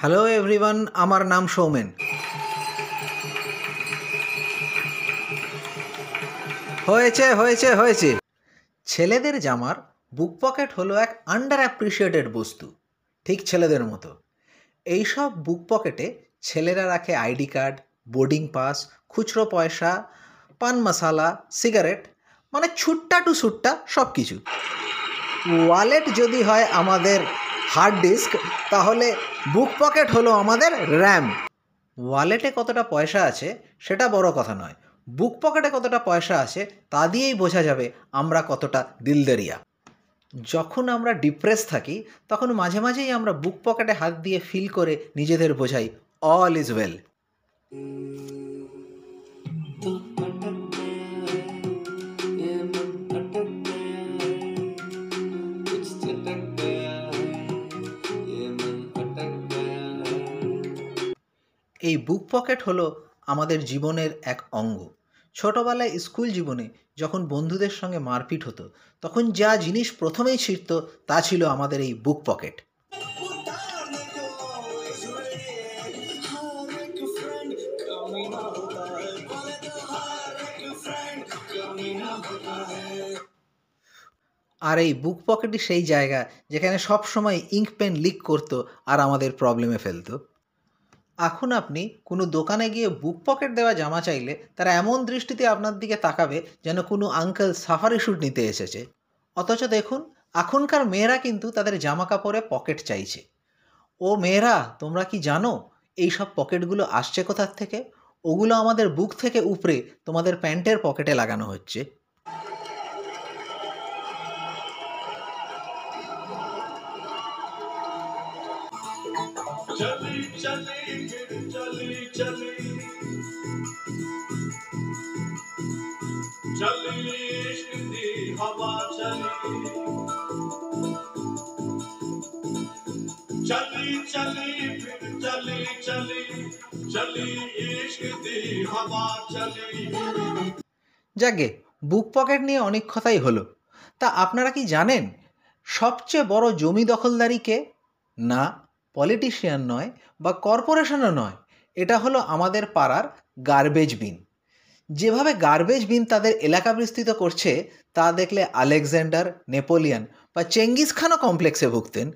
Hello everyone আমার নাম সৌমেন হয়েছে হয়েছে হয়েছে। ছেলেদের জামার বুক পকেট হলো এক আন্ডার অ্যাপ্রিসিয়েটেড বস্তু। ঠিক ছেলেদের মতো। এইসব বুক পকেটে ছেলেরা রাখে আইডি কার্ড বোর্ডিং পাস খুচরো পয়সা, পান মশালা সিগারেট মানে ছুট্টা টু সুট্টা সব কিছু ওয়ালেট যদি হয় আমাদের হার্ড ডিস্ক, তাহলে বুক পকেট হলো আমাদের র্যাম। ওয়ালেটে কতটা পয়সা আছে, সেটা বড় কথা নয়। বুক পকেটে কতটা পয়সা আছে, তা দিয়েই বোঝা যাবে আমরা কতটা দিলদেরিয়া। যখন আমরা ডিপ্রেস থাকি, তখন মাঝে মাঝেই আমরা বুক পকেটে হাত দিয়ে ফিল করে নিজেদের বোঝাই, অল ইজ ওয়েল। এই বুক পকেট হলো আমাদের জীবনের এক অঙ্গ। ছোটোবেলায় স্কুল জীবনে যখন বন্ধুদের সঙ্গে মারপিট হতো, তখন যা জিনিস প্রথমেই ছিঁড়ত তা ছিল আমাদের এই বুক পকেট আর এই বুক পকেটই সেই জায়গা যেখানে সব সময় ইঙ্ক পেন লিক করতো আর আমাদের প্রবলেমে ফেলতো। এখন আপনি কোনো দোকানে গিয়ে বুক পকেট দেওয়া জামা চাইলে তারা এমন দৃষ্টিতে আপনার দিকে তাকাবে যেন কোনো আঙ্কেল সাফারি শ্যুট নিতে এসেছে। অথচ দেখুন, এখনকার মেয়েরা কিন্তু তাদের জামা কাপড়ে পকেট চাইছে। ও মেয়েরা, তোমরা কি জানো এই সব পকেটগুলো আসছে কোথার থেকে? ওগুলো আমাদের বুক থেকে উপরে তোমাদের প্যান্টের পকেটে লাগানো হচ্ছে। चली चली फिर चली चली चली इश्क दी हवा चली चली चली फिर चली चली चली इश्क दी हवा चली যাকে বুক পকেট নিয়ে অনেক কথাই হলো তা আপনারা কি জানেন সবচেয়ে বড় জমি দখলদারি কে না পলিটিশিয়ান নয় বা কর্পোরেশনও নয়, এটা হলো আমাদের পাড়ার গার্বেজ বিন যেভাবে গার্বেজ বিন তাদের এলাকা বিস্তৃত করছে, তা দেখলে আলেকজান্ডার, নেপোলিয়ান বা চেঙ্গিস খানও কমপ্লেক্সে ভুগতেন।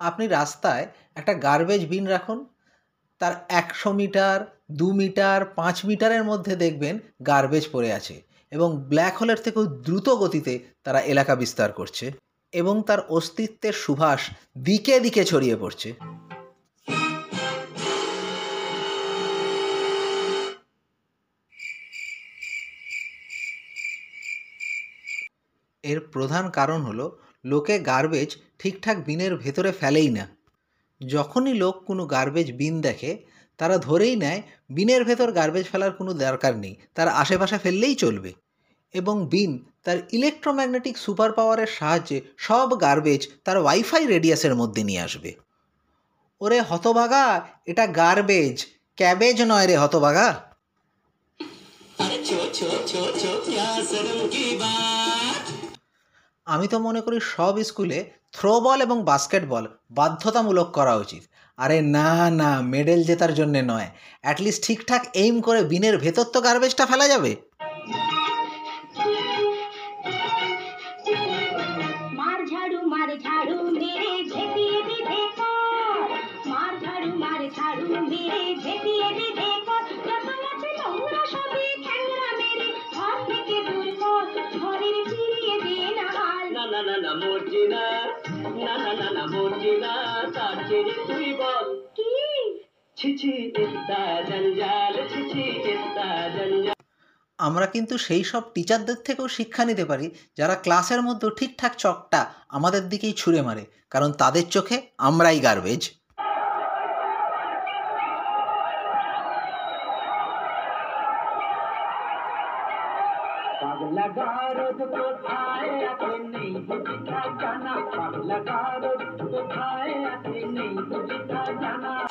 আপনি রাস্তায় একটা গার্বেজ বিন রাখুন তার একশো মিটার, দু মিটার, পাঁচ মিটারের মধ্যে দেখবেন গার্বেজ পড়ে আছে এবং ব্ল্যাক হোলের থেকেও দ্রুত গতিতে তারা এলাকা বিস্তার করছে এবং তার অস্তিত্বের সুভাষ দিকে দিকে ছড়িয়ে পড়ছে। এর প্রধান কারণ হলো, লোকে গার্বেজ ঠিকঠাক বিনের ভেতরে ফেলেই না। যখনই লোক কোনো গার্বেজ বিন দেখে তারা ধরেই নেয় বিনের ভেতর গার্বেজ ফেলার কোনো দরকার নেই তার আশেপাশে ফেললেই চলবে এবং বিন তার ইলেকট্রোম্যাগনেটিক সুপার পাওয়ারের সাহায্যে সব গার্বেজ তার ওয়াইফাই রেডিয়াসের মধ্যে নিয়ে আসবে ওরে হতভাগা এটা গার্বেজ ক্যাবেজ নয় রে হতভাগা अरे আমি তো মনে করি সব স্কুলে থ্রো বল এবং বাস্কেটবল বাধ্যতামূলক করা উচিত। আরে না না, মেডেল জেতার জন্যে নয়। অ্যাটলিস্ট ঠিকঠাক এইম করে বিনের ভেতর তো গার্বেজটা ফেলা যাবে। মার ঝাড়ু, মেরে না না না না না না মরছি না তার ছেড়ে তুই বল। কি? ছিছি ইত্তা জঞ্জাল ছিছি ইত্তা জঞ্জাল। আমরা কিন্তু সেই সব টিচারদের থেকেও শিক্ষা নিতে পারি যারা ক্লাসের মধ্যে ঠিকঠাক চকটা আমাদের দিকেই ছুঁড়ে মারে কারণ তাদের চোখে আমরাই গার্বেজ পাগলা গারদ কোথায় আছে নেই বুঝি জানা পাগলা গারদ কোথায় আছে নেই বুঝি জানা